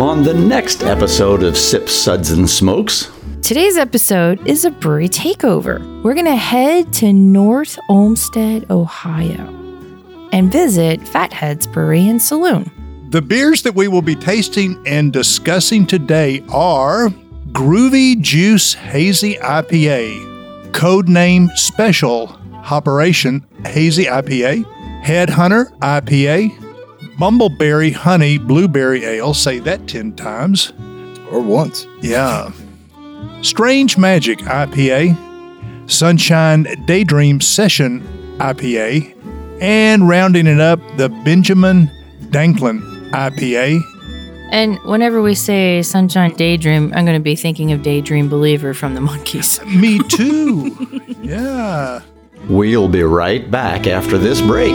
on the next episode of Sip Suds, and Smokes. Today's episode is a brewery takeover. We're going to head to North Olmsted, Ohio, and visit Fathead's Brewery and Saloon. The beers that we will be tasting and discussing today are Groovy Juice Hazy IPA, codename Special Operation Hazy IPA, Headhunter IPA, Bumbleberry Honey Blueberry Ale, say that 10 times. Or once. Yeah. Strange Magic IPA, Sunshine Daydream Session IPA, and rounding it up, the Benjamin Danklin IPA. And whenever we say Sunshine Daydream, I'm going to be thinking of Daydream Believer from the Monkees. Me too. yeah. We'll be right back after this break.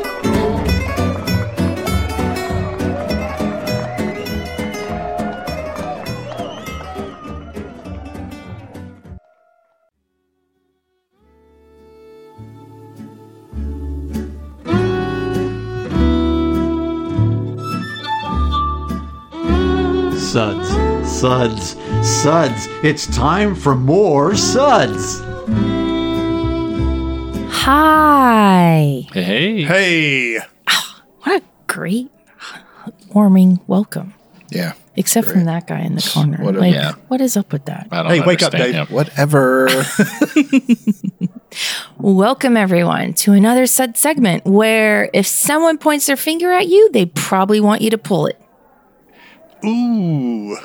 Suds, suds, suds. It's time for more suds. Hi. Hey. Hey. What a great warming welcome. Yeah. Except from that guy in the corner. What a- like, Yeah. what is up with that? I don't Hey, wake up, understand Dave. him. Whatever. Welcome, everyone, to another Sud segment where if someone points their finger at you, they probably want you to pull it. Ooh.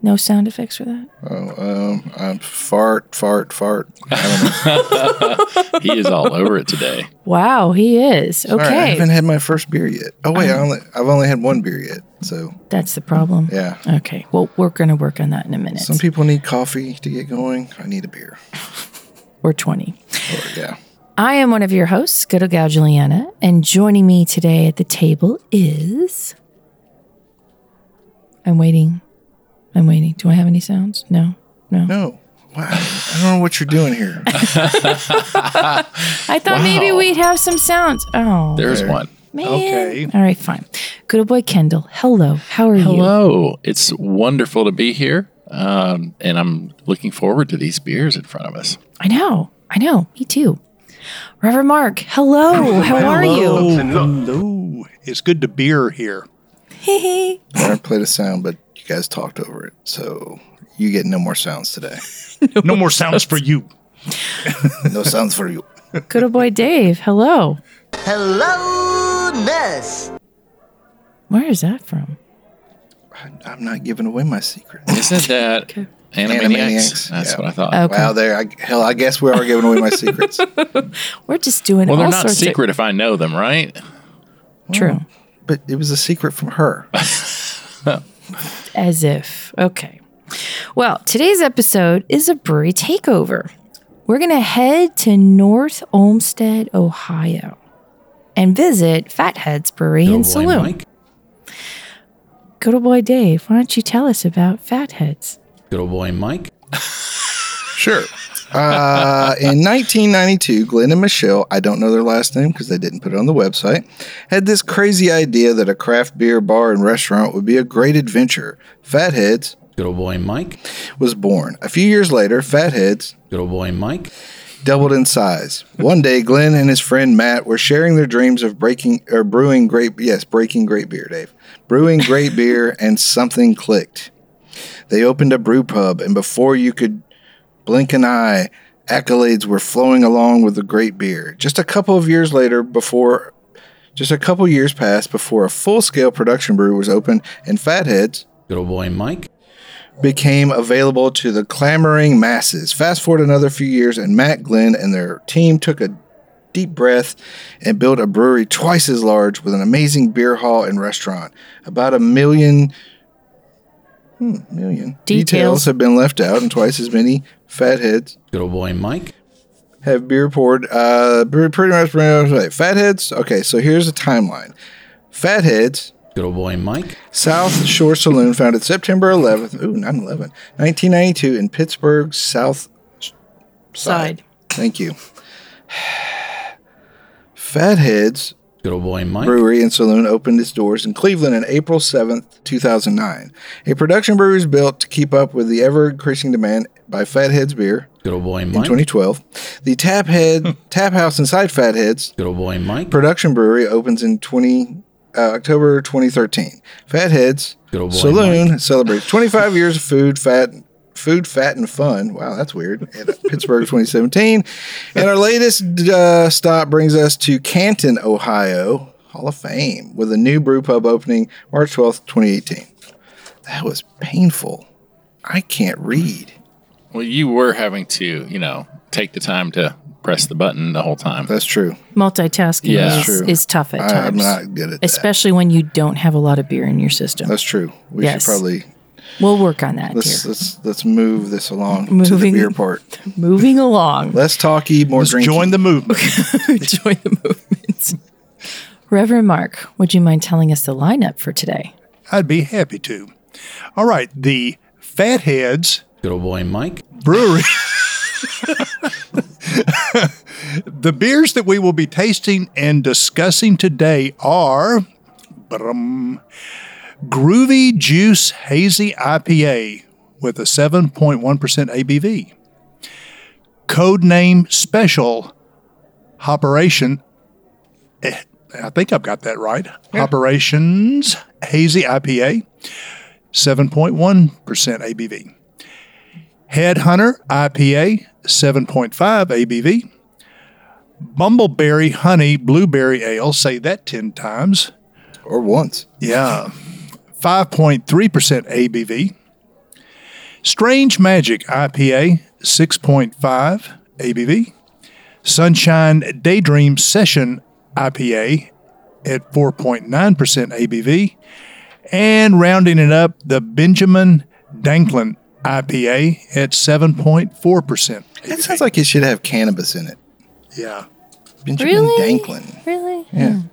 No sound effects for that? oh, um, I'm fart, fart, fart. I don't know. He is all over it today. Wow, he is. All right, I haven't had my first beer yet. Oh wait, I only I've only had one beer yet. So That's the problem. yeah. Okay. Well, we're going to work on that in a minute. Some people need coffee to get going. I need a beer. Or 20. Or, yeah. I am one of your hosts, Good Old Gal Juliana, and joining me today at the table is. I'm waiting. I'm waiting. Do I have any sounds? No. No. No. Wow. I don't know what you're doing here. I thought maybe we'd have some sounds. Oh, There's There. one. man. Okay. All right, fine. Good old boy Kendall. Hello. How are you? Hello. It's wonderful to be here. Um, and I'm looking forward to these beers in front of us. I know. I know. Me too. Reverend Mark. Hello. How are Hello. you? Hello. It's good to beer here. I never played a sound, but you guys talked over it. So you get no more sounds today. No more sounds for you. No sounds for you. Good old boy Dave. Hello. Hello, Ness. Where is that from? I'm not giving away my secret. Isn't that Animaniacs? Animaniacs, That's yeah. what I thought. Okay. Wow, there. I, hell, I guess we are giving away my secrets. We're just doing well, all they're not sorts secret if I know them, right? of true. But it was a secret from her. As if. Okay. Well, today's episode is a brewery takeover. We're going to head to North Olmsted, Ohio, and visit Fathead's Brewery and Saloon. Good old boy Dave, why don't you tell us about Fatheads? Good old boy Mike. Sure. Uh, in 1992, Glenn and Michelle, I don't know their last name because they didn't put it on the website, had this crazy idea that a craft beer bar and restaurant would be a great adventure. Fatheads Good old boy Mike. was born. A few years later, Fatheads Good old boy Mike. doubled in size. One day, Glenn and his friend Matt were sharing their dreams of breaking or brewing great yes, breaking great beer, Dave. Brewing great beer and something clicked. They opened a brew pub and before you could blink an eye, accolades were flowing along with the great beer. Just a couple of years later before just a couple years passed before a full-scale production brew was opened and Fatheads Good old boy Mike. became available to the clamoring masses. Fast forward another few years, and Matt Glenn and their team took a deep breath and built a brewery twice as large with an amazing beer hall and restaurant. About a million hmm, million Details. have been left out, and twice as many fatheads Good old boy Mike. have beer poured. Uh, brew- pretty much. Right. Fatheads. Okay, so here's a timeline. Fatheads, Good old boy Mike. South Shore Saloon, founded September 11th. Ooh, 9 11. 1992 in Pittsburgh, South Side. Thank you. Fatheads Good old boy Mike. Brewery and Saloon opened its doors in Cleveland on April 7th, 2009. A production brewery was built to keep up with the ever increasing demand by Fatheads Beer Good old boy Mike. in Mike. 2012. The Tap Head Tap House inside Fatheads Good old boy Mike. production brewery opens in 20 uh, October 2013. Fatheads Good old boy Saloon celebrates 25 years of food, fat, food, fat, and fun. Wow, that's weird. At Pittsburgh 2017, and our latest uh, stop brings us to Canton, Ohio, Hall of Fame, with a new brew pub opening March 12th, 2018. That was painful. I can't read. Well, you were having to, you know, take the time to press the button the whole time. That's true. Multitasking Yeah. is, True. is tough at I, I'm times. not good at that. especially when you don't have a lot of beer in your system. That's true. We Yes. should probably we'll work on that, let's dear. let's let's move this along to the Moving- beer part. Moving along. Less talky, more Let's drinky. join the movement. Join the movement. Reverend Mark, would you mind telling us the lineup for today? I'd be happy to. All right, the Fatheads Good old boy Mike. Brewery. the beers that we will be tasting and discussing today are brum, Groovy Juice Hazy IPA with a 7.1% ABV. Codename Special Operation. eh, I think I've got that right. Operations Hazy IPA, 7.1% ABV. Headhunter IPA, 7.5 ABV. Bumbleberry Honey Blueberry Ale, say that 10 times. or once. Yeah. 5.3% ABV. Strange Magic IPA, 6.5 ABV. Sunshine Daydream Session IPA at 4.9% ABV. And rounding it up, the Benjamin Danklin IPA at 7.4%. That sounds like it should have cannabis in it. Yeah. Benjamin Really? Danklin. Really? Yeah. Hmm.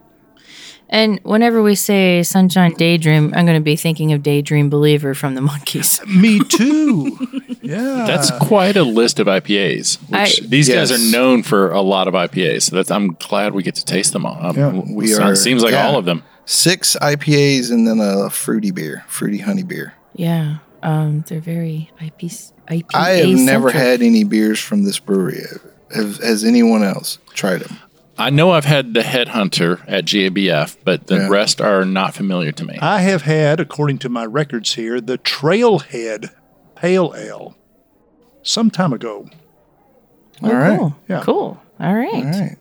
And whenever we say Sunshine Daydream, I'm going to be thinking of Daydream Believer from the Monkees. Me too. yeah. That's quite a list of IPAs. Which I- these guys are known for a lot of IPAs. So that's I'm glad we get to taste them all. Um, Yeah, we so- are- Seems like yeah. all of them. Six IPAs and then a fruity beer, fruity honey beer. Yeah. Um, they're very IP, IPA I have never centric. had any beers from this brewery. Have, has anyone else tried them? I know I've had the Headhunter at GABF, but the Yeah. rest are not familiar to me. I have had, according to my records here, the Trailhead Pale Ale some time ago. Oh, All right. Cool. Yeah. Cool. All right. All right.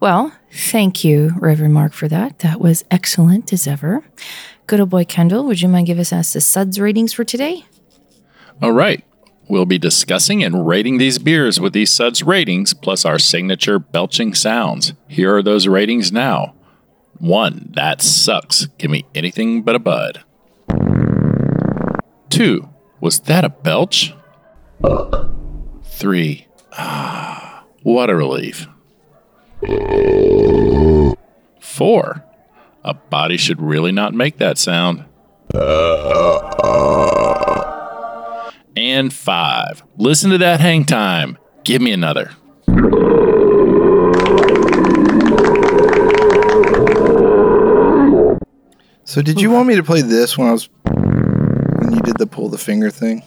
Well, thank you, Reverend Mark, for that. That was excellent as ever. Good old boy Kendall, would you mind giving us the suds ratings for today? All right. We'll be discussing and rating these beers with these suds ratings plus our signature belching sounds. Here are those ratings now. One, that sucks. Give me anything but a bud. Two, was that a belch? Three, ah, what a relief. Four, a body should really not make that sound. Uh, uh, uh. And five. Listen to that hang time. Give me another. So did you want me to play this when I was when you did the pull the finger thing?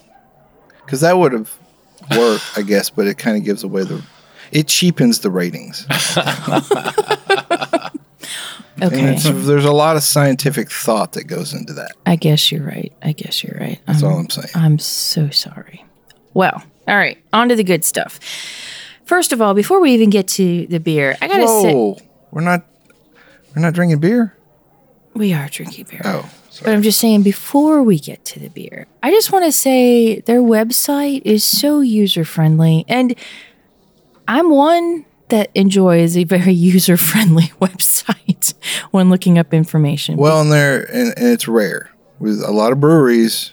Because that would have worked, I guess, but it kind of gives away the it cheapens the ratings. Okay. there's a lot of scientific thought that goes into that. I guess you're right. I guess you're right. That's Um, all I'm saying. I'm so sorry. Well, all right, on to the good stuff. First of all, before we even get to the beer, I gotta say Whoa, we're not we're not drinking beer. we are drinking beer. Oh, But. I'm just saying, before we get to the beer, I just want to say their website is so user friendly. And I'm one that enjoys a very user friendly website when looking up information. Well, and there, and, and it's rare. With a lot of breweries,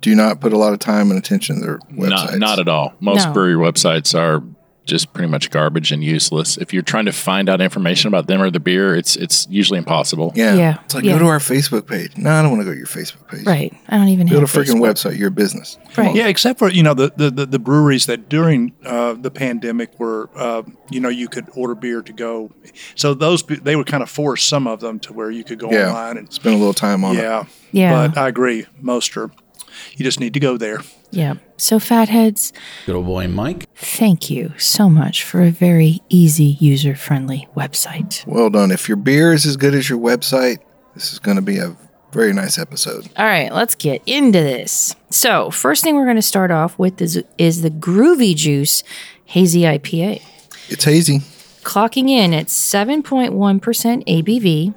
do not put a lot of time and attention to their websites. Not, not at all. Most No. brewery websites are just pretty much garbage and useless. If you're trying to find out information about them or the beer, it's it's usually impossible. Yeah, Yeah, It's like yeah. go to our Facebook page. No, I don't want to go to your Facebook page. right. I don't even Go have to a freaking website. You're a business. Right. Yeah, except for you know the the, the, the breweries that during uh, the pandemic were uh, you know you could order beer to go, so those they would kind of force some of them to where you could go Yeah. online and Spend a little time on it. yeah Yeah. But I agree, most are you just need to go there. Yeah. So, fatheads, Good old boy Mike. thank you so much for a very easy, user friendly website. Well done. If your beer is as good as your website, this is going to be a very nice episode. All right, let's get into this. So, first thing we're going to start off with is, is the Groovy Juice Hazy IPA. It's hazy. Clocking in at 7.1% ABV.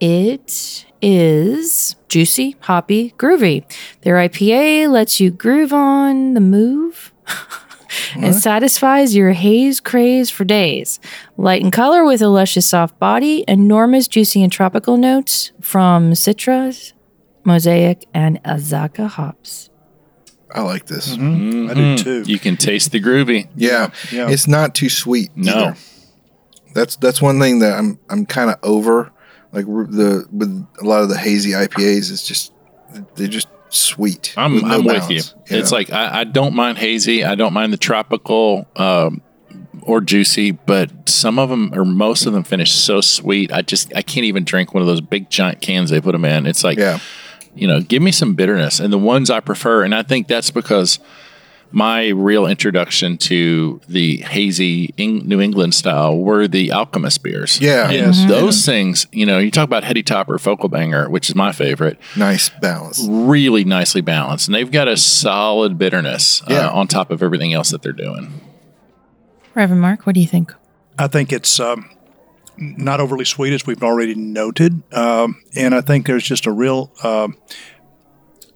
It is juicy, hoppy, groovy. Their IPA lets you groove on the move and satisfies your haze craze for days. Light in color with a luscious soft body, enormous juicy and tropical notes from citrus, mosaic, and Azacca hops. I like this. I Mm-hmm. do too. You can taste the groovy. Yeah. Yeah. It's not too sweet. No. either. That's that's one thing that I'm I'm kind of over. Like the with a lot of the hazy IPAs, it's just they're just sweet. I'm, with no I'm with you. you It's know? like I, I don't mind hazy. I don't mind the tropical um, or juicy, but some of them or most of them finish so sweet. I just I can't even drink one of those big giant cans they put them in. It's like yeah, you know, give me some bitterness. And the ones I prefer, and I think that's because my real introduction to the hazy Eng- New England style were the Alchemist beers. Yeah. And Yes. those things, you know, you talk about Heady Topper, Focal Banger, which is my favorite, nice balance. really nicely balanced. And they've got a solid bitterness Yeah. uh, on top of everything else that they're doing. Reverend Mark, what do you think? I think it's um, not overly sweet, as we've already noted, um, and I think there's just a real um,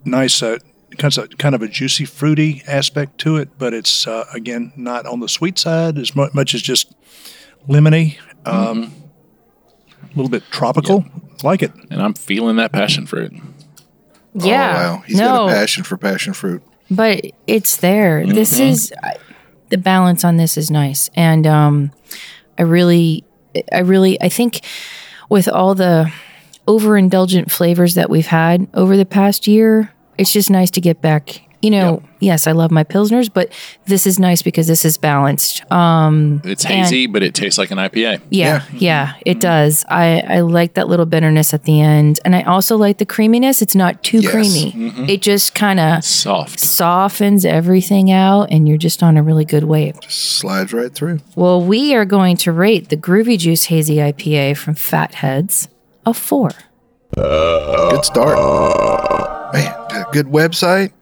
nice, uh, kind of kind of a juicy, fruity aspect to it. But it's uh, again not on the sweet side as mu- much as just lemony, um, a little bit tropical. Like it. And I'm feeling that passion fruit. Yeah. Oh, wow. He's no, got a passion for passion fruit. but it's there. This is the balance on this is nice, and um, I really, I really, I think with all the overindulgent flavors that we've had over the past year, it's just nice to get back. You know, yes, I love my pilsners, but this is nice because this is balanced. Um, It's hazy, but it tastes like an IPA. yeah, yeah, it does. I, I like that little bitterness at the end. And I also like the creaminess. It's not too Yes. creamy. It just kind of Soft. softens everything out and you're just on a really good wave. Slides right through. Well, we are going to rate the Groovy Juice Hazy IPA from Fatheads a four. Good start. Man, good website.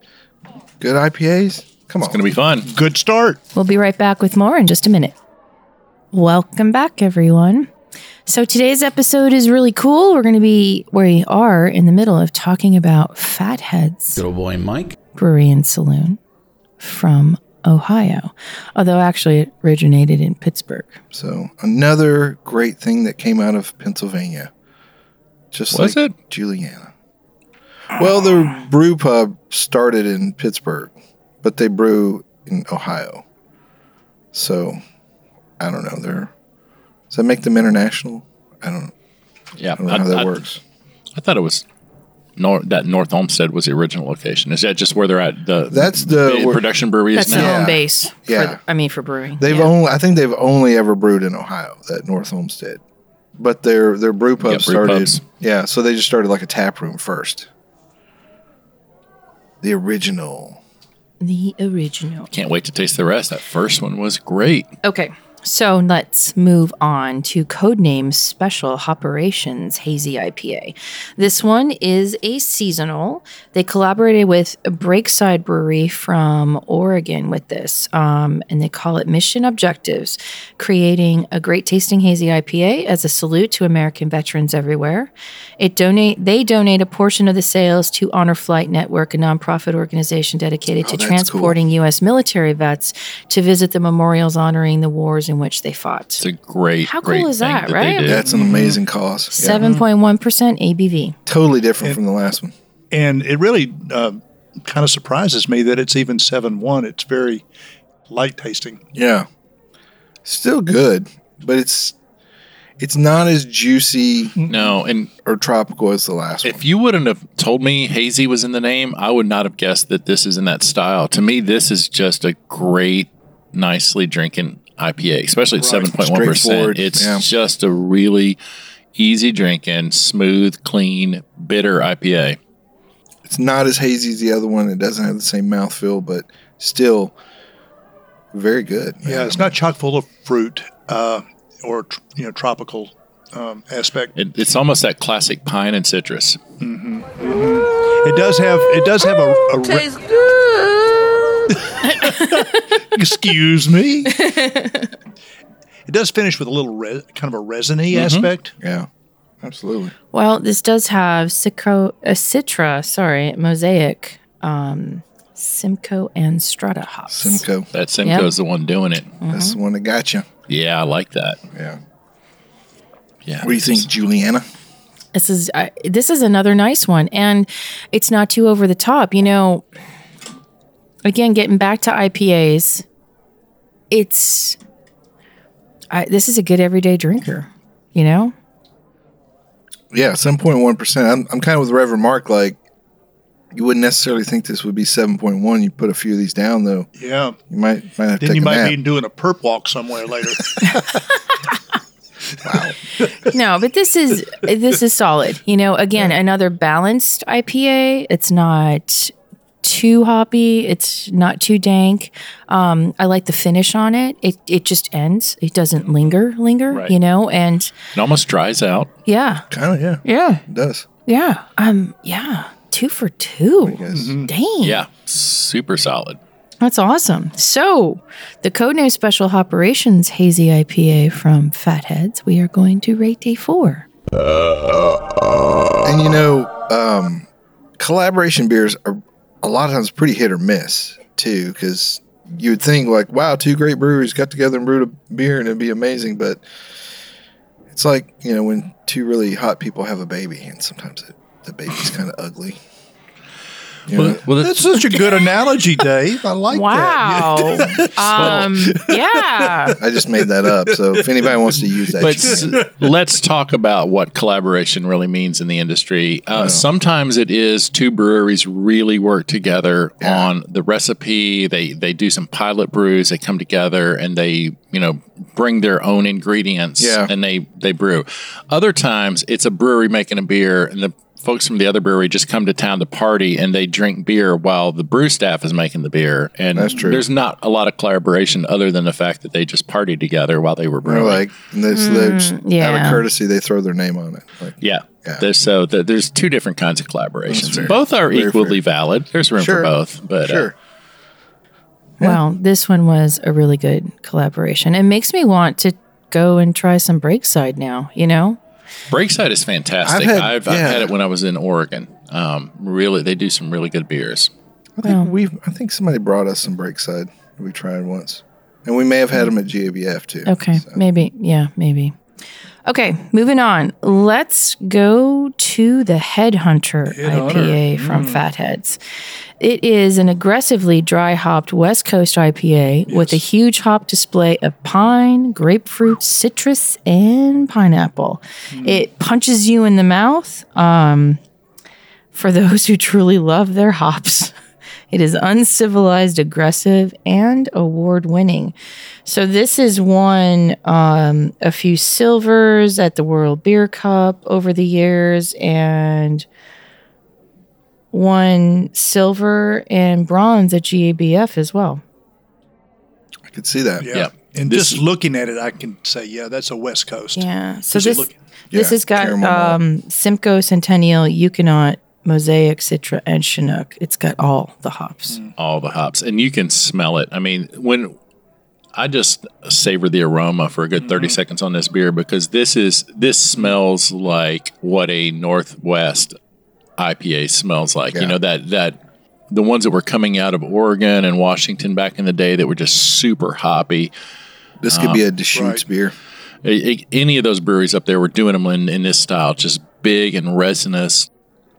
Good IPAs. Come on. It's going to be fun. Good start. We'll be right back with more in just a minute. Welcome back, everyone. So today's episode is really cool. We're going to be, where we are in the middle of talking about Fatheads Good old boy Mike. Brewery and Saloon from Ohio, although actually it originated in Pittsburgh. So another great thing that came out of Pennsylvania. Just Was like it? Juliana. Well, the brew pub started in Pittsburgh, but they brew in Ohio. So I don't know. They're does that make them international? I don't, Yeah. I don't know how that I- works. I thought it was Nor- that North Olmsted was the original location. Is that just where they're at? The That's the- the production brewery is That's the now. home Yeah. base. Yeah. the- I mean, for brewing. They've Yeah. only I think they've only ever brewed in Ohio, that North Olmsted. But their their brew pub Yeah, brew started pubs. Yeah, so they just started like a tap room first. The original. the original. Can't wait to taste the rest. That first one was great. Okay, so let's move on to Codename Special Operations Hazy IPA. This one is a seasonal. They collaborated with a Breakside Brewery from Oregon with this, um, and they call it Mission Objectives, creating a great tasting hazy IPA as a salute to American veterans everywhere. It donate they donate a portion of the sales to Honor Flight Network, a nonprofit organization dedicated to Oh, cool. transporting U.S. military vets to visit the memorials honoring the wars in which they fought. It's a great, How cool great is thing that, they right? That's an amazing cause. Seven point one percent ABV. Totally different from the last one. And it really uh, kind of surprises me that it's even 7 1. It's very light tasting. Yeah. Still good, but it's it's not as juicy No, and or tropical as the last one. if you wouldn't have told me hazy was in the name, I would not have guessed that this is in that style. To me, this is just a great, nicely drinking IPA, especially at seven point one percent. It's yeah. just a really easy drinking, smooth, clean, bitter IPA. It's not as hazy as the other one. It doesn't have the same mouthfeel, but still very good. Yeah, it's not chock full of fruit uh, or tr- you know tropical um, aspect. It, it's almost that classic pine and citrus. It does have it does have a, a re- excuse me. it does finish with a little re- kind of a resiny aspect. Yeah, absolutely. Well, this does have Citro, uh, Citra, sorry, Mosaic, um, Simcoe, and Strata hops. Simcoe. That Simcoe's the one doing it. That's the one that got you. Yeah, I like that. Yeah. Yeah. What do you think, Juliana? This is uh, this is another nice one, and it's not too over the top. You know, again, getting back to IPAs, it's I, this is a good everyday drinker. You know, Yeah, seven point one percent. I'm I'm kind of with Reverend Mark. Like, you wouldn't necessarily think this would be seven point one. You put a few of these down, though. Yeah. You might might have to Then take you a might nap. be doing a perp walk somewhere later. wow. no, but this is this is solid. You know, again, another balanced IPA. It's not too hoppy. It's not too dank. Um, I like the finish on it. It it just ends. It doesn't linger, linger. Right. You know, and It almost dries out. yeah, kind of, yeah, yeah, it does. yeah. Um, yeah, two for two. Dang. Yeah. Super solid. That's awesome. So, the Codename Special Operations Hazy IPA from Fatheads, we are going to rate a four. And you know, um, collaboration beers are a lot of times pretty hit or miss too, because you would think like, wow, two great breweries got together and brewed a beer and it'd be amazing, but it's like you know when two really hot people have a baby, and sometimes it, the baby's kind of ugly. You know? Well, That's such a good analogy, Dave. I like that. Wow. um, yeah. I just made that up. So if anybody wants to use that, but s- let's talk about what collaboration really means in the industry. Uh, Sometimes it is two breweries really work together on the recipe. They they do some pilot brews. They come together and they you know bring their own ingredients Yeah. and they they brew. Other times it's a brewery making a beer and the folks from the other brewery just come to town to party and they drink beer while the brew staff is making the beer. And That's true. there's not a lot of collaboration other than the fact that they just partied together while they were They're brewing. like, and that's, that's out yeah. of courtesy, they throw their name on it. Like, Yeah. Yeah. There's, so th- there's two different kinds of collaborations. Both are Very equally valid. There's room Sure. for both, but uh, sure. Well, this one was a really good collaboration. It makes me want to go and try some Breakside now, you know? Breakside is fantastic. I've had- I've, I've had it when I was in Oregon. Um, really, they do some really good beers. I think we I think somebody brought us some Breakside. We tried once, and we may have had them at GABF too. Okay, So, maybe. Yeah, maybe. Okay, moving on. Let's go to the Headhunter IPA from Fatheads. It is an aggressively dry hopped West Coast IPA with a huge hop display of pine, grapefruit, citrus, and pineapple. It punches you in the mouth. Um, for those who truly love their hops. It is uncivilized, aggressive, and award winning. So, this has won um, a few silvers at the World Beer Cup over the years and won silver and bronze at GABF as well. I can see that. Yeah. Yeah. And This just looking at it, I can say, yeah, that's a West Coast. Yeah. So, this, look- this Yeah, has got caramel malt. um, Simcoe, Centennial, Ekuanot, Mosaic, Citra, and Chinook. It's got all the hops. All the hops, and you can smell it. I mean, when I just savor the aroma for a good 30 mm-hmm. seconds on this beer because this is this smells like what a Northwest IPA smells like. Yeah. You know that that the ones that were coming out of Oregon and Washington back in the day that were just super hoppy. This could be uh, a Deschutes right. beer. A- a- any of those breweries up there were doing them in, in this style, just big and resinous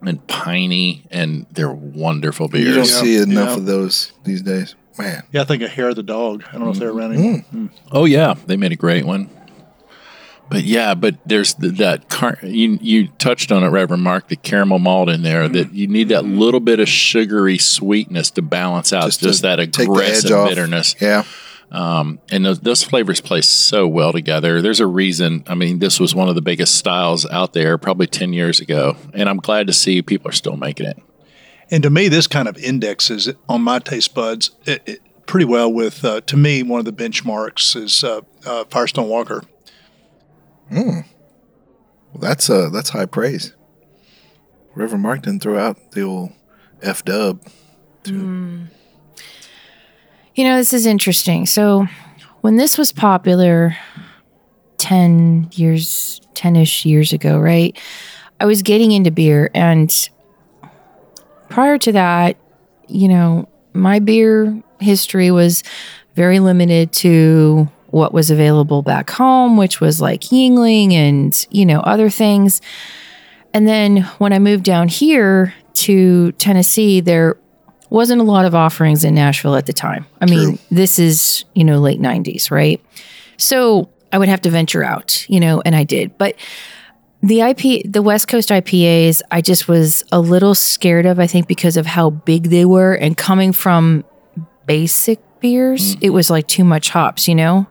and piney, and they're wonderful beers. You don't beers. see enough yeah. of those these days. Man. Yeah, I think a hair of the dog. I don't know if they're around anymore. Mm. Mm. Oh yeah, they made a great one. But yeah, but there's th- that car- you you touched on it, Reverend Mark, the caramel malt in there. That you need that mm-hmm. little bit of sugary sweetness to balance out just, to that take aggressive bitterness. Yeah. Um, and those, those flavors play so well together. There's a reason. I mean, this was one of the biggest styles out there probably 10 years ago. And I'm glad to see people are still making it. And to me, this kind of indexes on my taste buds it, it, pretty well with, uh, to me, one of the benchmarks is uh, uh, Firestone Walker. Well, that's uh that's high praise. Reverend Mark didn't throw out the old F dub. You know, this is interesting. So, when this was popular 10 years, 10 ish years ago, right? I was getting into beer. And prior to that, you know, my beer history was very limited to what was available back home, which was like Yuengling and, you know, other things. And then when I moved down here to Tennessee, there wasn't a lot of offerings in Nashville at the time. I mean, this is, you know, late 90s, right? So I would have to venture out, you know, and I did. But the IP, the West Coast IPAs, I just was a little scared of, I think, because of how big they were and coming from basic beers, mm-hmm. it was like too much hops, you know?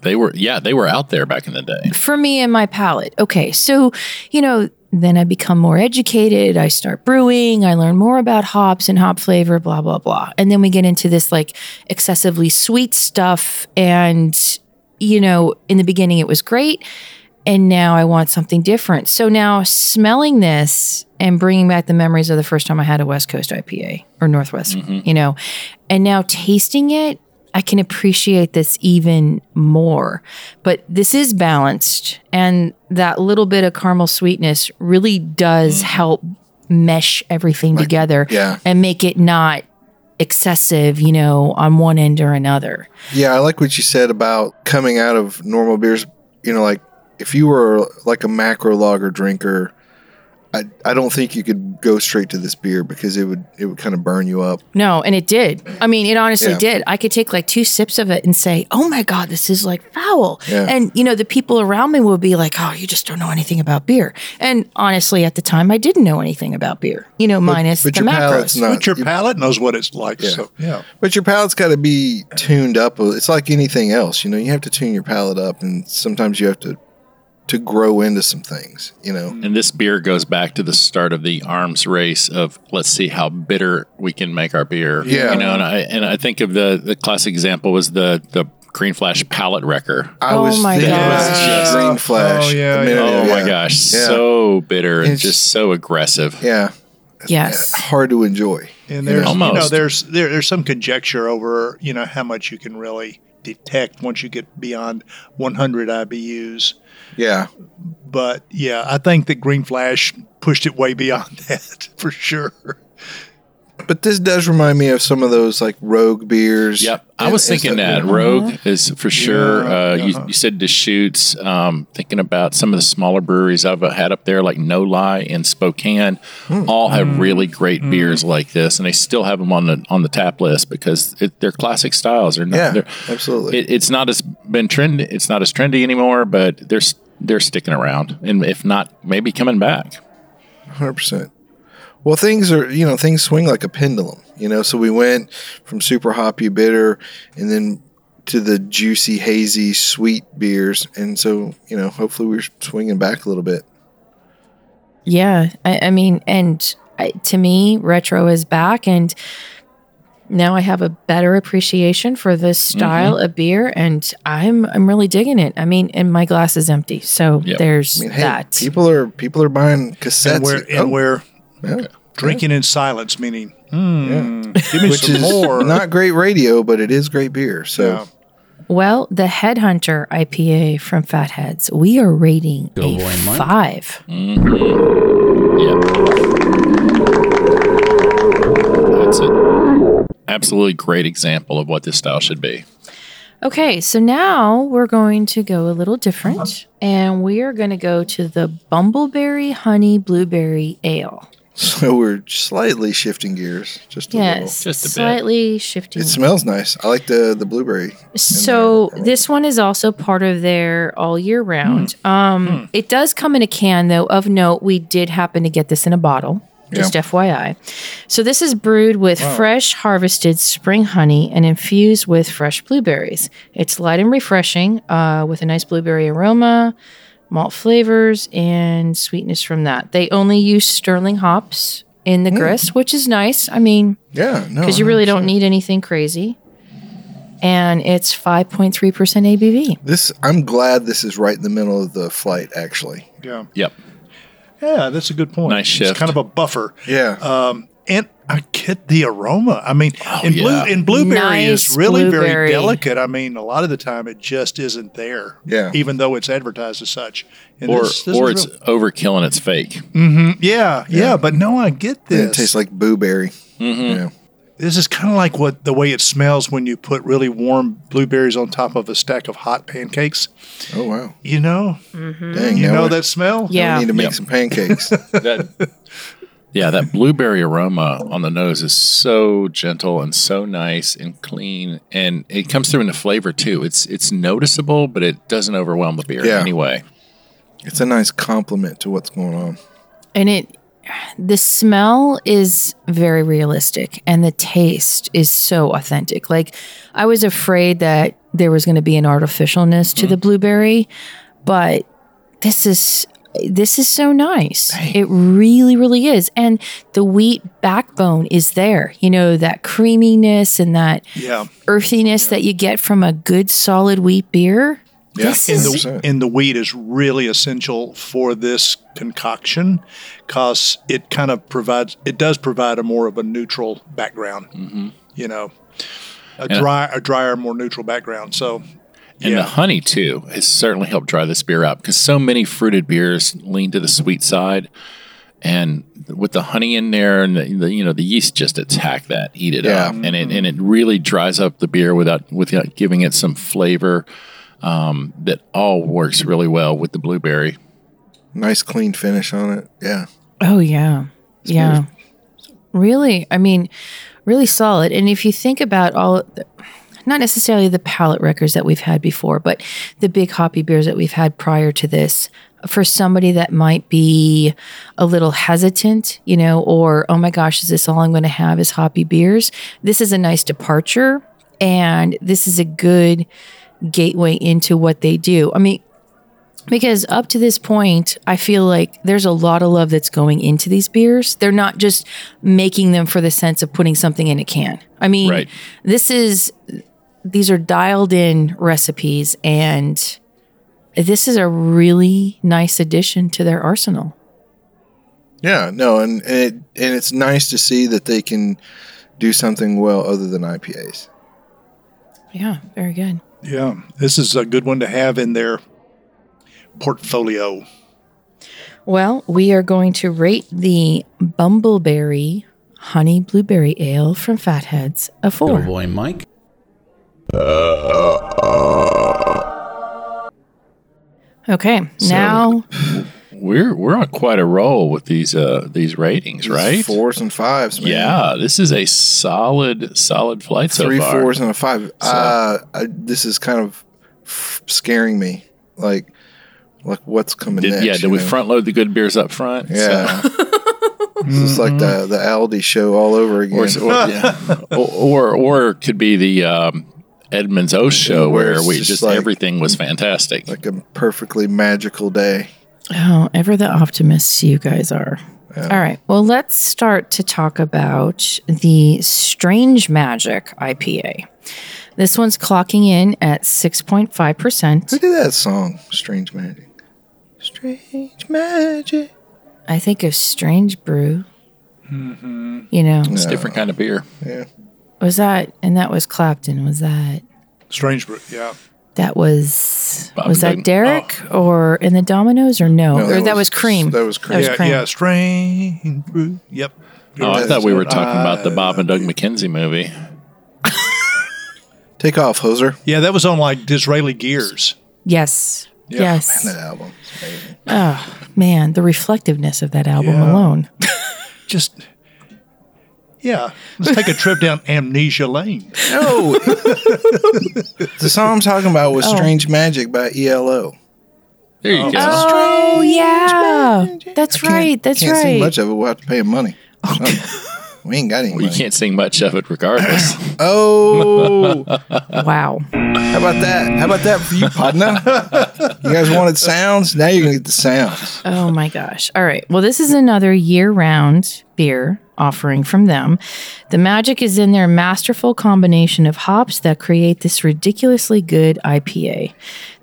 They were, yeah, they were out there back in the day. for me and my palate. Okay, so you know, then I become more educated. I start brewing. I learn more about hops and hop flavor, blah blah blah, and then we get into this like excessively sweet stuff. And you know, in the beginning it was great, and now I want something different. So now smelling this and bringing back the memories of the first time I had a West Coast IPA or Northwest, mm-hmm. you know, and now tasting it, I can appreciate this even more. But this is balanced, and that little bit of caramel sweetness really does mm. help mesh everything together yeah. and make it not excessive, you know, on one end or another. Yeah, I like what you said about coming out of normal beers. You know, like if you were like a macro lager drinker, I, I don't think you could go straight to this beer because it would it would kind of burn you up. No, and it did. I mean, it honestly Yeah. did. I could take like two sips of it and say, "Oh my god, this is like foul." Yeah. And you know, the people around me would be like, "Oh, you just don't know anything about beer." And honestly, at the time, I didn't know anything about beer. You know, minus but the your palate's macros. not- But your you- palate knows what it's like. Yeah. So, yeah. But your palate's got to be tuned up. It's like anything else, you know. You have to tune your palate up, and sometimes you have to to grow into some things, you know. And this beer goes back to the start of the arms race of let's see how bitter we can make our beer. Yeah. You know, and I and I think of the the classic example was the the Green Flash palate wrecker. I Oh was my gosh. Just- Green Flash. Oh, yeah, a minute Oh ago, my gosh, Yeah. so bitter and It's- just so aggressive. Yeah, Yes. hard to enjoy. And there's, you know, Almost. there's there, there's some conjecture over, you know, how much you can really detect once you get beyond 100 IBUs. Yeah, But yeah, I think that Green Flash pushed it way beyond that for sure. but this does remind me of some of those like rogue beers. Yep, I was and thinking stuff, that you know. Rogue is for sure. Yeah, uh, you, uh-huh. you said Deschutes. Um, thinking about some of the smaller breweries I've had up there, like No-Li in Spokane, Hmm. all have really great beers like this, and they still have them on the on the tap list because it, they're classic styles. They're not. Yeah, they're- absolutely. It, it's not as been trend. It's not as trendy anymore, but they're s- they're sticking around, and if not, maybe coming back. Hundred percent. Well, things are you know things swing like a pendulum. You know, so we went from super hoppy bitter, and then to the juicy hazy sweet beers, and so you know hopefully we're swinging back a little bit. Yeah, I, I mean, and I, to me, retro is back, and now I have a better appreciation for this style of beer, and I'm I'm really digging it. I mean, and my glass is empty, so Yep. there's I mean, hey, that. people are people are buying cassettes. And we're, and Oh, we're yeah. drinking in silence, meaning, hmm, give me which some is more. not great radio, but it is great beer. So Yeah. well, the Headhunter IPA from Fatheads, we are rating Go a boy, Mike. five. Yeah. That's an absolutely great example of what this style should be. Okay, so now we're going to go a little different and we are going to go to the Bumbleberry Honey Blueberry Ale. So we're slightly shifting gears, just a Yes, Just a bit. slightly shifting. little. It smells nice. I like the the blueberry. So this one is also part of their all year round. Um, It does come in a can, though. Of note, we did happen to get this in a bottle. Just FYI. So this is brewed with fresh harvested spring honey and infused with fresh blueberries. It's light and refreshing, uh, with a nice blueberry aroma, malt flavors, and sweetness from that. They only use sterling hops in the grist, which is nice. I mean, Yeah, no, because you really don't need anything crazy. And it's 5.3% ABV. This I'm glad this is right in the middle of the flight. Actually, Yeah. Yep. Yeah, that's a good point. Nice shift. It's kind of a buffer. yeah. Um, and I get the aroma. I mean, and, blue, yeah. and blueberry Nice is really blueberry. very delicate. I mean, a lot of the time it just isn't there. Yeah. Even though it's advertised as such. And Or this- this or is it's overkill and it's fake. real- yeah, yeah, But no, I get And this. it tastes like blueberry. Yeah. This is kind of like what the way it smells when you put really warm blueberries on top of a stack of hot pancakes. Oh wow. You know, mm-hmm. Dang. you know that smell. Yeah. We need to make Yep. some pancakes. That, yeah, that blueberry aroma on the nose is so gentle and so nice and clean, and it comes through in the flavor too. It's it's noticeable, but it doesn't overwhelm the beer Yeah. in any way. it's a nice compliment to what's going on. And it, the smell is very realistic and the taste is so authentic. Like, I was afraid that there was going to be an artificialness to the mm-hmm. blueberry, but this is. This is so nice. It really, really is. And the wheat backbone is there. You know, that creaminess and that Yeah. earthiness that you get from a good solid wheat beer. Yeah. This And is the, and the wheat is really essential for this concoction because it kind of provides it does provide a more of a neutral background mm-hmm. you know a dry a drier more neutral background so And yeah the honey too has certainly helped dry this beer out because so many fruited beers lean to the sweet side, and with the honey in there and the, the you know the yeast just attack that, eat it Yeah. up, and it mm-hmm. and it really dries up the beer without without giving it some flavor. Um, that all works really well with the blueberry. Nice clean finish on it. Yeah. Oh yeah. yeah. Really, I mean, really solid. And if you think about all the, not necessarily the palate records that we've had before, but the big hoppy beers that we've had prior to this, for somebody that might be a little hesitant, you know, or oh my gosh, is this all I'm going to have is hoppy beers? This is a nice departure and this is a good gateway into what they do. I mean, because up to this point, I feel like there's a lot of love that's going into these beers. They're not just making them for the sense of putting something in a can. I mean, Right. this is these are dialed in recipes and this is a really nice addition to their arsenal. Yeah, no, and, and it and it's nice to see that they can do something well other than IPAs. Yeah, very good. Yeah this is a good one to have in their portfolio Well, we are going to rate the Bumbleberry Honey Blueberry Ale from Fatheads a four. Oh, boy Mike. Okay, now We're we're on quite a roll with these uh these ratings, These right? Fours and fives, man. Yeah, this is a solid solid flight so far. fours and a five. Uh, I, this is kind of scaring me. Like, like what's coming Did, next? yeah, did we know? front load the good beers up front? Yeah. This is like the the Aldi show all over again. Or, or, yeah. or, or or could be the um, Edmonds O show Where where we just just like- everything was fantastic. like a perfectly magical day. Oh, ever the optimists you guys are. All right. Well, let's start to talk about the Strange Magic IPA. This one's clocking in at 6.5%. Who did that song? Strange Magic. Strange Magic. I think of Strange Brew. Mm-hmm. You know, It's a different kind of beer. Yeah. was that, and that was Clapton. Was that, strange brew yeah that was, Bob was that Dylan. Derek oh. or in the Dominos or no? No, or that, was, Cream. That was Cream. was yeah cream. yeah strange brew yep Oh, I thought we were talking about the Bob and Doug McKenzie movie. Take off, hoser. Yeah, that was on like Disraeli Gears. Yes. yes. That album. Oh, man. The reflectiveness of that album Yeah. alone. Just yeah, let's take a trip down Amnesia Lane. No. the song I'm talking about was Strange Magic by ELO. There you go. Oh, yeah. That's right. That's right. can't right. sing much of it. We'll have to pay him money. Um, we ain't got any Well, you can't sing much of it regardless. Oh, Wow. how about that? How about that for you, partner? You guys wanted sounds? Now you're going to get the sounds. Oh my gosh. All right. Well, this is another year round beer offering from them. The magic is in their masterful combination of hops that create this ridiculously good IPA.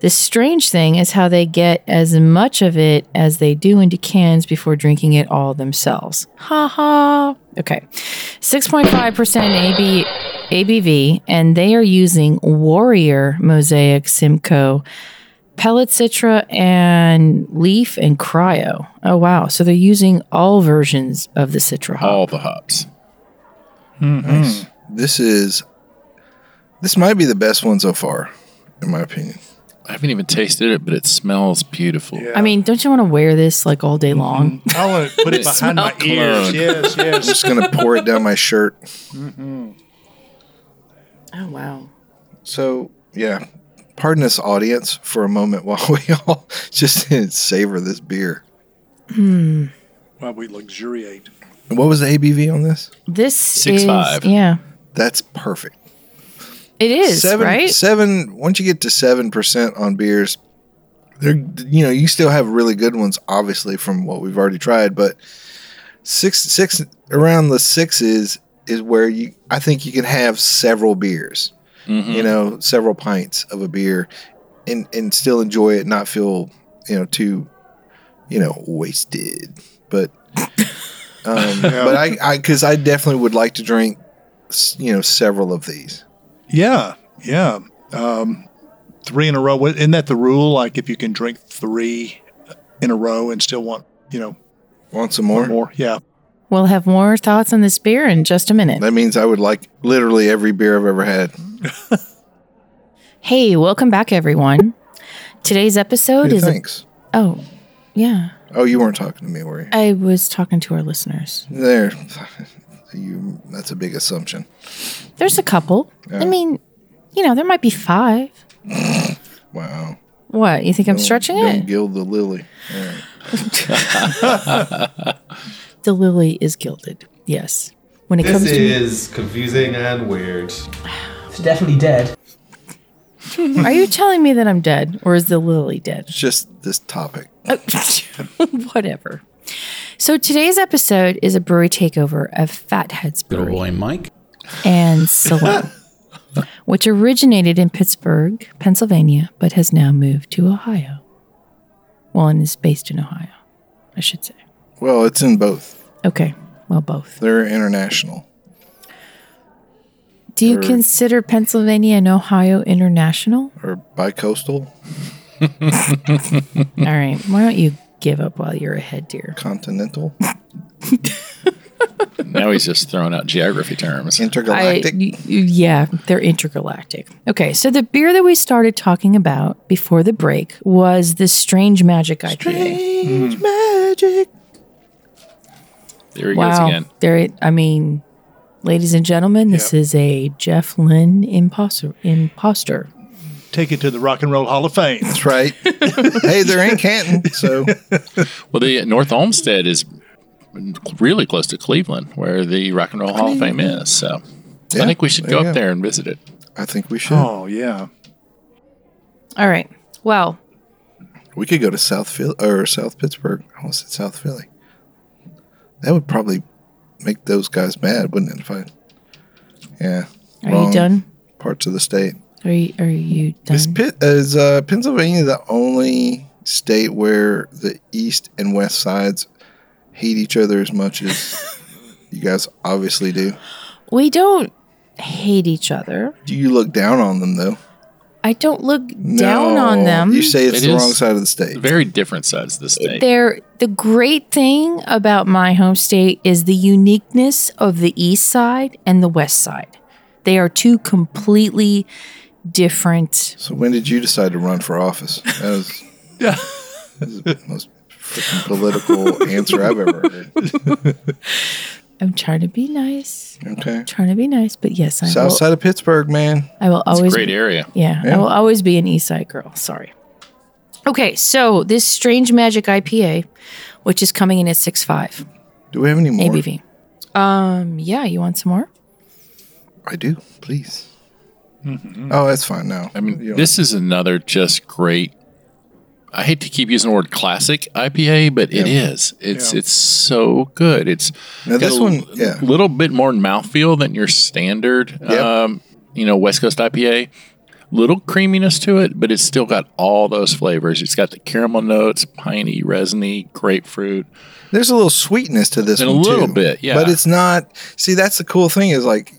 The strange thing is how they get as much of it as they do into cans before drinking it all themselves. Ha ha. Okay. 6.5% AB, ABV, and they are using Warrior Mosaic Simcoe pellet citra and leaf and cryo oh wow so they're using all versions of the citra hop All the hops. Nice. This is, this might be the best one so far, in my opinion. I haven't even tasted it, but it smells beautiful. i mean don't you want to wear this like all day mm-hmm. long I want to put it behind my Smell ears. cologne. Yes, I'm just going to pour it down my shirt. Mm-hmm. oh wow So, yeah, pardon us, audience, for a moment while we all just savor this beer. Hmm. While we luxuriate. What was the ABV on this? this Six is five. yeah That's perfect. it is seven, right Seven. Once you get to seven percent on beers, they're you know you still have really good ones, obviously from what we've already tried, but six six around the sixes is where you I think you can have several beers, you know, several pints of a beer, and and still enjoy it, not feel you know too you know wasted, but. Um, But I, I, because I definitely would like to drink, you know, several of these. Yeah, yeah. Um, three in a row. Isn't that the rule? Like if you can drink three in a row and still want, you know, Want some more? more? Yeah. we'll have more thoughts on this beer in just a minute That means I would like literally every beer I've ever had. hey welcome back everyone today's episode Who is a, oh yeah Oh, you weren't talking to me, were you? i was talking to our listeners There, you. That's a big assumption. There's a couple. I mean, you know, there might be five. Wow. What? You think I'm stretching Don't it? gild the lily. All right. The lily is gilded. Yes. When it This comes to is confusing and weird. It's definitely dead. Are you telling me that I'm dead or is the lily dead? It's just this topic. Whatever. So today's episode is a brewery takeover of Fatheads Good old Brewery boy Mike. and Salem, which originated in Pittsburgh, Pennsylvania, but has now moved to Ohio. Well, and is based in Ohio, I should say. Well, it's in both. Okay. Well, both. They're international. Do you consider Pennsylvania and Ohio international? Or bicoastal, All right. Why don't you give up while you're ahead, dear? continental, Now he's just throwing out geography terms. Intergalactic. y- y- yeah, they're intergalactic. Okay, so the beer that we started talking about before the break was the Strange Magic IPA. Strange hmm. magic. There he goes again. there. I mean, ladies and gentlemen, this is a Jeff Lynne imposter. Imposter. Take it to the Rock and Roll Hall of Fame. That's right. hey, they're in Canton, so Well, the North Olmsted is really close to Cleveland, where the Rock and Roll Hall of Fame is. So Yeah, I think we should go up go. there and visit it. I think we should. Oh, yeah. All right. Well, We could go to South Philly or South Pittsburgh. I almost said South Philly. That would probably make those guys mad, wouldn't it? If I, yeah. are you done? Parts of the state. Are you Are you done? Is, Pitt, is uh, Pennsylvania the only state where the east and west sides hate each other as much as you guys obviously do? we don't hate each other. Do you look down on them though? I don't look down on them. You say it's It the wrong side of the state. Very different sides of the state. There, the great thing about my home state is the uniqueness of the east side and the west side. They are two completely different. So when did you decide to run for office? That was, Yeah. that was the most political answer I've ever heard. I'm trying to be nice. Okay. Trying to be nice, but yes, I South will. side of Pittsburgh, man. I will It's a always great area. Yeah, Yeah. I will always be an East Side girl. Sorry. Okay, so this Strange Magic IPA, which is coming in at six five Do we have any more? ABV. Um, yeah, you want some more? I do, please. Oh, that's fine now. I mean, this is another just great. I hate to keep using the word classic IPA, but it Yeah. is. It's Yeah. it's so good. It's Now this a one, yeah. little bit more mouthfeel than your standard, Yep. um, you know, West Coast IPA. Little creaminess to it, but it's still got all those flavors. It's got the caramel notes, piney, resiny, grapefruit. There's a little sweetness to this And a little too. bit, yeah. But it's not. See, that's the cool thing is like,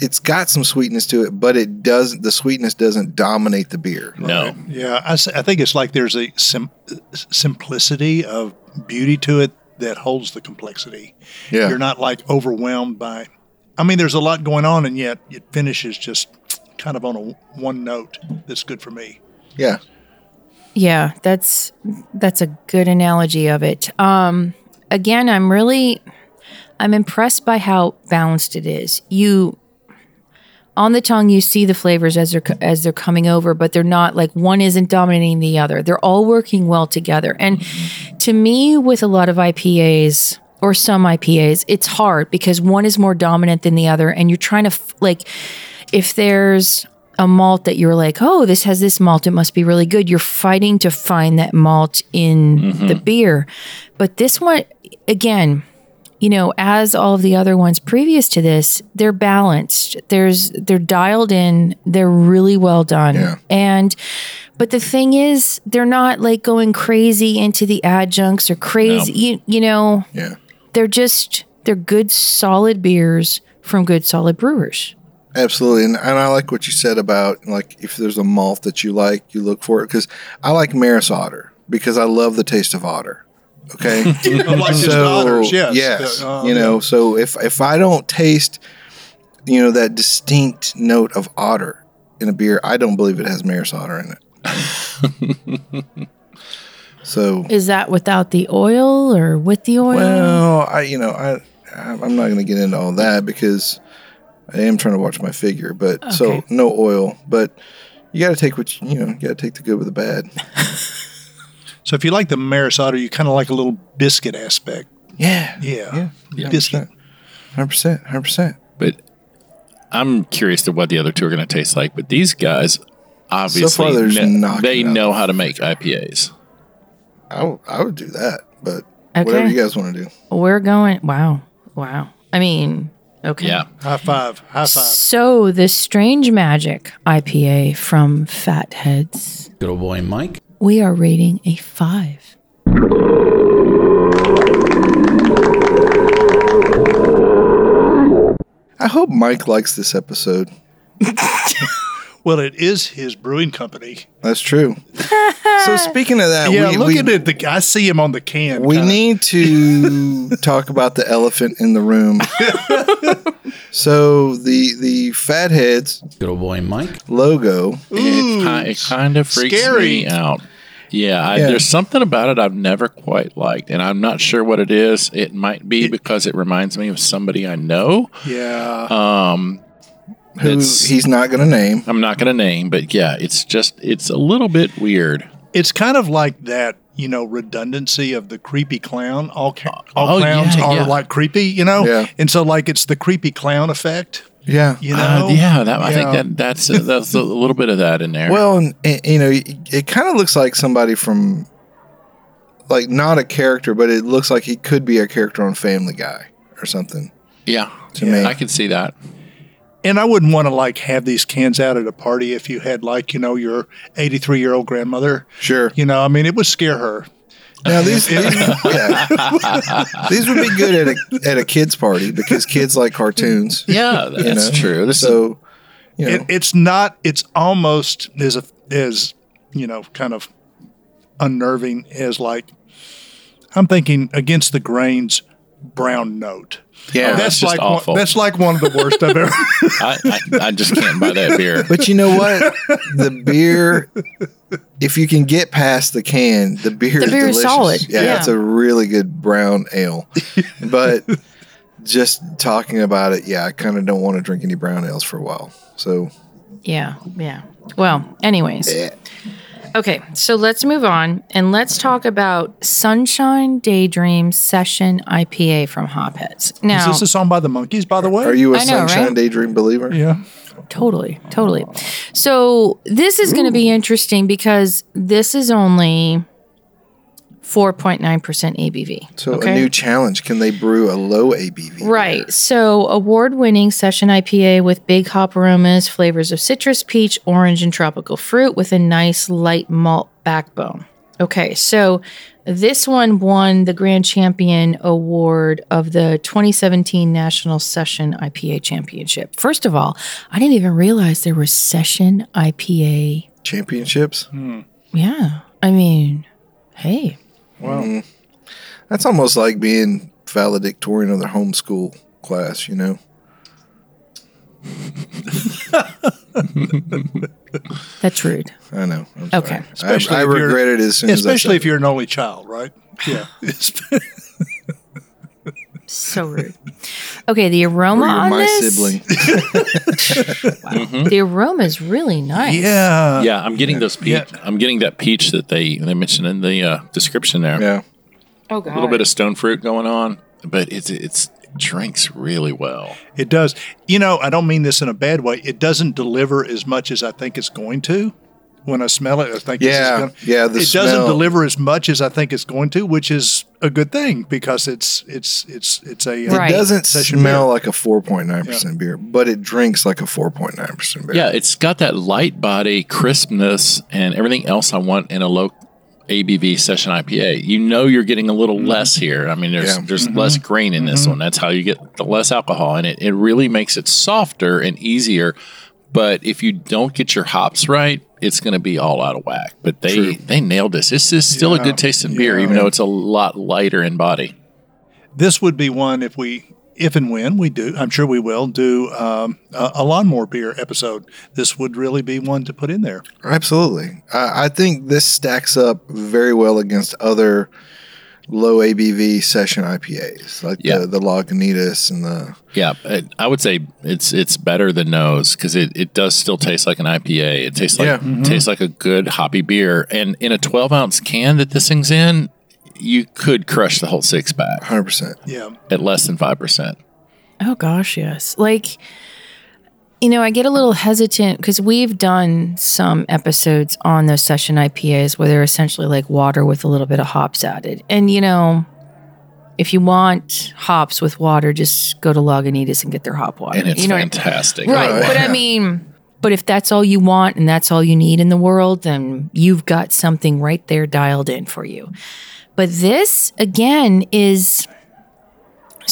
it's got some sweetness to it, but it doesn't. The sweetness doesn't dominate the beer. No, Yeah, I, I, think it's like there's a sim- simplicity of beauty to it that holds the complexity. Yeah. You're not like overwhelmed by. I mean, there's a lot going on, and yet it finishes just kind of on a one note. That's good for me. Yeah. Yeah, that's that's a good analogy of it. Um, again, I'm really I'm impressed by how balanced it is. You on the tongue, you see the flavors as they're as they're coming over, but they're not like one isn't dominating the other. They're all working well together. And mm-hmm. to me, with a lot of IPAs or some IPAs, it's hard because one is more dominant than the other, and you're trying to f- like if there's a malt that you're like, oh, this has this malt, it must be really good. You're fighting to find that malt in mm-hmm. the beer. But this one, again, you know, as all of the other ones previous to this, they're balanced. There's they're dialed in. They're really well done. Yeah. And but the thing is, they're not like going crazy into the adjuncts or crazy. You, you know, Yeah. they're just they're good, solid beers from good, solid brewers. Absolutely, and, and I like what you said about like if there's a malt that you like, you look for it because I like Maris Otter because I love the taste of otter. Okay, like just otters, yes. yes, Uh, you know. So if if I don't taste, you know, that distinct note of otter in a beer, I don't believe it has Maris Otter in it. so Is that without the oil or with the oil? well, I you know I I'm not going to get into all that because I am trying to watch my figure, but so no oil, but you got to take what you, you know. You got to take the good with the bad. So if you like the Maris Otter, you kind of like a little biscuit aspect. Yeah, Yeah. yeah, Biscuit. hundred percent, hundred percent. but I'm curious to what the other two are going to taste like. But these guys, obviously, far, they're just kn- they it out. know how to make IPAs. I would, I would do that, but Okay. whatever you guys want to do. We're going. Wow. Wow. I mean, okay. Yeah, High five. High five. So the Strange Magic IPA from Fatheads, Good old boy Mike. We are rating a five. I hope Mike likes this episode. Well, it is his brewing company. That's true. so speaking of that, Yeah, we, look we, at it. The, I see him on the can. we kinda. need to talk about the elephant in the room. so the the Fatheads Good old boy Mike. logo. it, it kind of freaks scary. me out. Yeah, I, Yeah. there's something about it I've never quite liked, and I'm not sure what it is. It might be because it reminds me of somebody I know. Yeah. Um, Who It's- he's not going to name. I'm not going to name, but yeah, it's just it's a little bit weird. it's kind of like that, you know, redundancy of the creepy clown. All, ca- oh, all Oh, clowns yeah, are yeah. like creepy, you know? Yeah. And so, like, it's the creepy clown effect, Yeah. you Uh, know? yeah, that, I think that that's that's a little bit of that in there. Well, and, and, you know, it, it kind of looks like somebody from, like, not a character, but it looks like he could be a character on Family Guy or something. yeah, to me. I can see that. And I wouldn't want to, like, have these cans out at a party if you had, like, you know, your 83 year old grandmother. Sure. You know, I mean, it would scare her. Now these, these, yeah. these would be good at a at a kids party because kids like cartoons. Yeah, that's know? true. This So, you know, It, it's not, it's almost as, a, as, you know, kind of unnerving as, like, I'm thinking against the grains brown note. Yeah. Oh, that's just like awful. One, that's like one of the worst I've ever. I, I, I just can't buy that beer. But you know what? The beer, if you can get past the can, the beer The is beer is delicious. solid. Yeah, Yeah. it's a really good brown ale. But just talking about it, yeah, I kind of don't want to drink any brown ales for a while. So Yeah, yeah. Well, anyways. yeah. Okay, so let's move on and let's talk about Sunshine Daydream Session IPA from Hopheads. Now, Is Now, this a song by the Monkees, by the way? Are you a know, Sunshine right? Daydream believer? Yeah. totally, totally. So this is going to be interesting because this is only 4.9% ABV. So okay? a new challenge. Can they brew a low ABV? Right. So, award winning session IPA with big hop aromas, flavors of citrus, peach, orange, and tropical fruit with a nice light malt backbone. Okay. So, this one won the Grand Champion Award of the 2017 National Session IPA Championship. First of all, I didn't even realize there was session IPA. Championships? Yeah. I mean, hey. Well eh. that's almost like being valedictorian of their homeschool class, you know? That's rude. I know. I'm Okay. sorry. Especially I, I if regret it as soon as Especially if you're an only child, right? Yeah. So rude. Okay, the aroma you're on my this, sibling. the aroma is really nice. yeah. Yeah, I'm getting those peach. I'm getting that peach that they they mentioned in the uh, description there. Yeah. Oh god. A little bit of stone fruit going on, but it's it's it drinks really well. It does. You know, I don't mean this in a bad way. It doesn't deliver as much as I think it's going to. When I smell it, I think this is Yeah, gonna, yeah, the it doesn't smell- deliver as much as I think it's going to, which is a good thing because it's it's it's it's a uh, Right. It doesn't smell beer. like a 4.9% beer, but it drinks like a 4.9% beer. Yeah, it's got that light body, crispness, and everything else I want in a low ABV session IPA. You know you're getting a little mm-hmm. less here. I mean, there's Yeah. there's mm-hmm. less grain in this mm-hmm. one. That's how you get the less alcohol in it. It really makes it softer and easier. But if you don't get your hops right, it's going to be all out of whack. But they they nailed this. This is still a good tasting beer, even though it's a lot lighter in body. this would be one if we if and when we do i'm sure we will do um, a, a lawnmower beer episode this would really be one to put in there Absolutely. I, I think this stacks up very well against other low ABV session IPAs, like Yeah. the, the Lagunitas and the. Yeah, it, I would say it's it's better than nose because it, it does still taste like an IPA. It tastes like Yeah. Mm-hmm. tastes like a good hoppy beer. And in a twelve ounce can that this thing's in, you could crush the whole six pack 100%. yeah at less than five percent. Oh gosh, yes. Like you know, I get a little hesitant because we've done some episodes on those session IPAs where they're essentially like water with a little bit of hops added. And you know, if you want hops with water, just go to Lagunitas and get their hop water. And it's you know, fantastic. Right. Oh, but I mean, but if that's all you want and that's all you need in the world, then you've got something right there dialed in for you. But this, again, is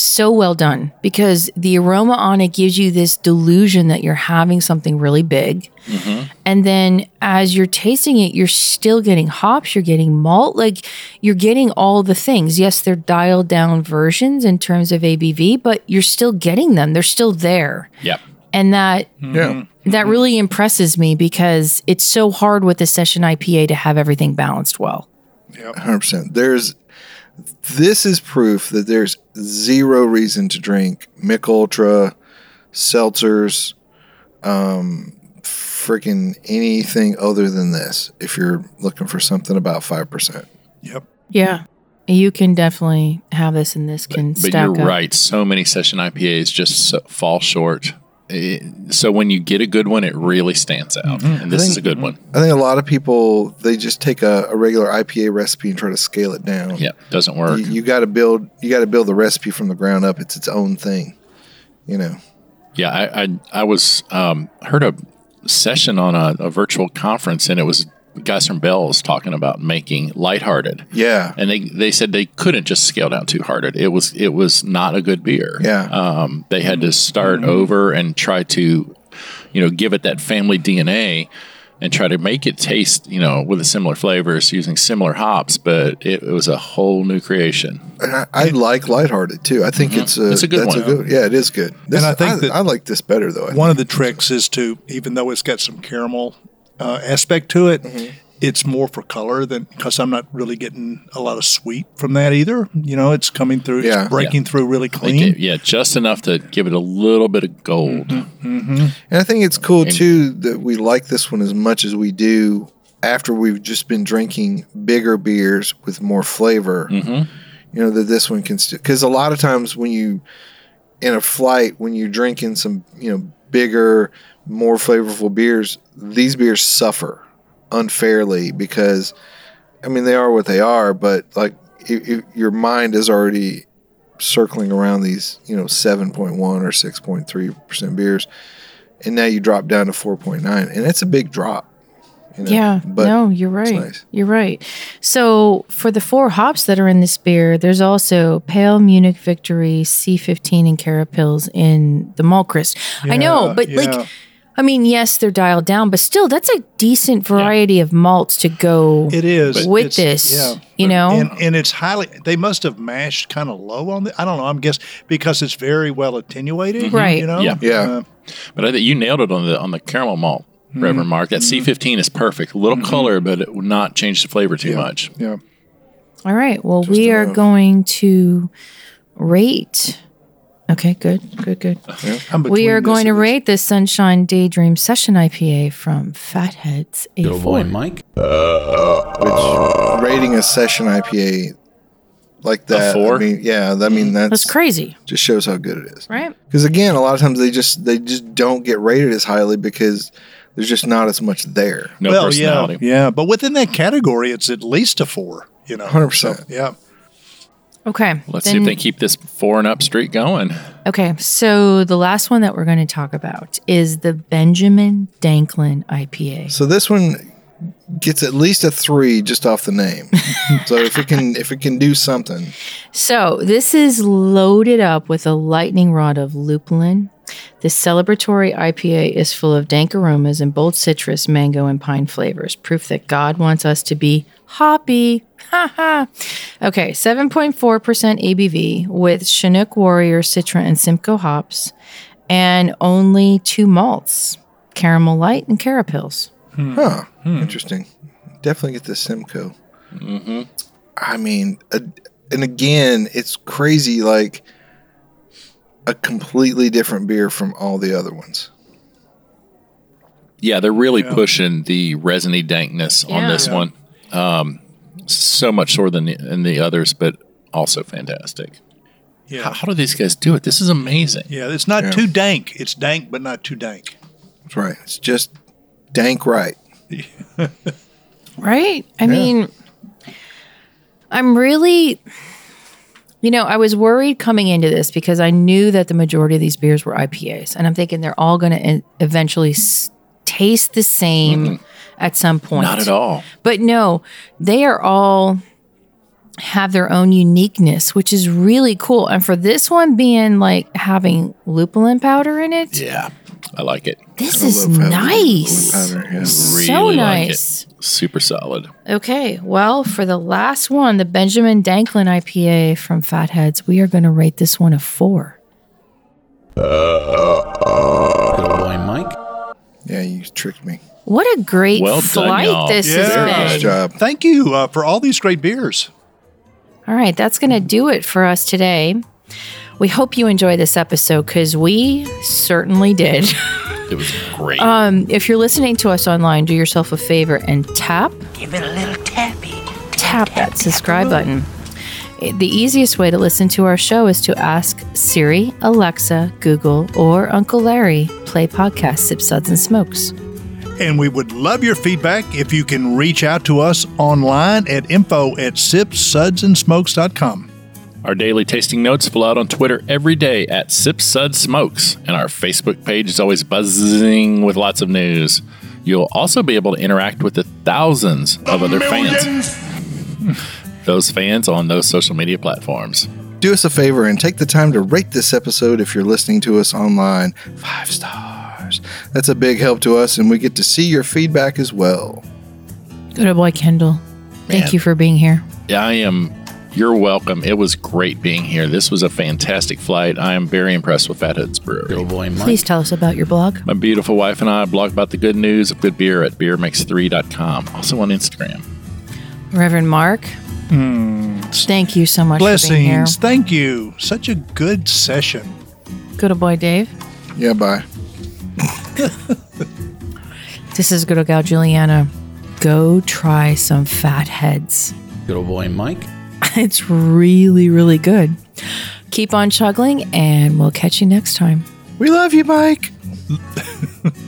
so well done because the aroma on it gives you this delusion that you're having something really big. Mm-hmm. And then as you're tasting it, you're still getting hops, you're getting malt, like you're getting all the things. Yes, they're dialed down versions in terms of ABV, but you're still getting them. They're still there Yep. and that mm-hmm. Yeah. that mm-hmm. really impresses me because it's so hard with the session IPA to have everything balanced well. Yeah, 100%. There's. This is proof that there's zero reason to drink Mich Ultra, seltzers, um, freaking anything other than this if you're looking for something about 5%. yep Yeah, you can definitely have this, and this can But stack you're up. right. So many session IPAs just so, fall short. It- so when you get a good one, it really stands out, and this is a good one. I think a lot of people they just take a, a regular IPA recipe and try to scale it down. Yeah, doesn't work. You, you got to build you got to build the recipe from the ground up. It's its own thing. You know. Yeah, I I, I was um, heard a session on a, a virtual conference, and it was guys from Bell's talking about making lighthearted, Yeah. and they they said they couldn't just scale down too hard. It was it was not a good beer. Yeah. um, they had to start over and try to, you know, give it that family DNA. and try to make it taste, you know, with a similar flavors using similar hops, but it, it was a whole new creation. And I, I like lighthearted too. I think it's Mm-hmm. It's a good that's one. A good, yeah, it is good. This, I think I, that- I like this better though. I One of the tricks is to, even though it's got some caramel uh, aspect to it, Mm-hmm. it's more for color than because I'm not really getting a lot of sweet from that either. You know, it's coming through, Yeah. it's breaking through really Like clean. it- yeah, just enough to give it a little bit of gold. And I think it's cool too that we like this one as much as we do after we've just been drinking bigger beers with more flavor. Mm-hmm. You know that this one can because a lot of times when you in a flight when you're drinking some you know bigger, more flavorful beers, these beers suffer unfairly because I mean they are what they are, but like if, if your mind is already circling around these you know 7.1 or 6.3 percent beers and now you drop down to 4.9 and it's a big drop you know? Yeah, but no, you're right. nice. You're right. So for the four hops that are in this beer, there's also Pale Munich Victory, C15, and Carapils in the malt grist. I know, but yeah. like, I mean, yes, they're dialed down, but still, that's a decent variety of malts to go. It is with It's- this, you know? and, and it's highly. They must have mashed kind of low on the. I don't know. I'm guess because it's very well attenuated, Right. You know, Yeah. Yeah. Uh, But I think you nailed it on the on the caramel malt, Mm-hmm. Reverend Mark. That C15 is perfect. A little color, but it would not change the flavor too much. yeah. All right. Well, we are going to rate. Okay, good, good, good. I'm We are going to this. rate this Sunshine Daydream Session IPA from Fatheads Little boy A4. Mike. Uh, which rating a session ipa like that four? i mean yeah i mean that's, That's crazy, just shows how good it is right? because again a lot of times they just they just don't get rated as highly because there's just not as much there No well, personality. yeah, yeah, but within that category, it's at least a four. You know, 100%. So, yeah. Okay. Let's see if they keep this four and up streak going. Okay, so the last one that we're going to talk about is the Benjamin Danklin IPA. so this one gets at least a three just off the name so if it can if it can do something So this is loaded up with a lightning rod of lupulin. This celebratory IPA is full of dank aromas and bold citrus, mango, and pine flavors. Proof that God wants us to be hoppy. Ha ha. Okay, 7.4% ABV with Chinook Warrior, Citra, and Simcoe hops, and only two malts caramel light and carapils. Huh. Interesting. Definitely get the Simcoe. Mm-hmm. I mean, uh, and again, it's crazy. Like a completely different beer from all the other ones. Yeah, they're really pushing the resiny dankness on this Yeah. one. Um, so much more than the, in the others, but also fantastic. Yeah. How, how do these guys do it? This is amazing. Yeah, it's not Yeah. too dank. It's dank, but not too dank. That's right. It's just dank right. Right? I mean, I'm really, you know, I was worried coming into this because I knew that the majority of these beers were IPAs. And I'm thinking they're all going to eventually s- taste the same at some point. Not at all. But no, they are all have their own uniqueness, which is really cool. And for this one being like having lupulin powder in it, Yeah, I like it. this I is nice. powder, yeah. So Really like nice. it. Super solid. Okay, well, for the last one, the Benjamin Danklin IPA from Fatheads, we are going to rate this one a four. Uh, uh, uh. Little boy Mike. Yeah, you tricked me. What a great Well done, flight y'all. this Yeah. has Nice been. job. Thank you uh, for all these great beers. All right, that's going to do it for us today. We hope you enjoyed this episode because we certainly did. It was great. Um, if you're listening to us online, do yourself a favor and tap Give it a little tappy. tap that subscribe button. The easiest way to listen to our show is to ask Siri, Alexa, Google, or Uncle Larry play podcast Sip Suds and Smokes. And we would love your feedback if you can reach out to us online at info at sipsudsandsmokes.com. Our daily tasting notes flow out on Twitter every day at Sip Sud Smokes, and our Facebook page is always buzzing with lots of news. You'll also be able to interact with the thousands of other fans. Those fans on those social media platforms. Do us a favor and take the time to rate this episode if you're listening to us online. Five stars. Stars. That's a big help to us, and we get to see your feedback as well. Good boy, Kendall. Thank Man. you for being here. Yeah, I am. You're welcome. It was great being here. This was a fantastic flight. I am very impressed with Fatheads Brewery. Good boy, Mike. Please tell us about your blog. My beautiful wife and I blog about the good news of good beer at beermix3.com. Also on Instagram. Reverend Mark. Hmm. Thank you so much for being here. Blessings. Thank you. Such a good session. Good old boy, Dave. Yeah, bye. This is good old gal Juliana. Go try some fat heads. Good old boy, Mike. It's really, really good. Keep on chuggling, and we'll catch you next time. We love you, Mike.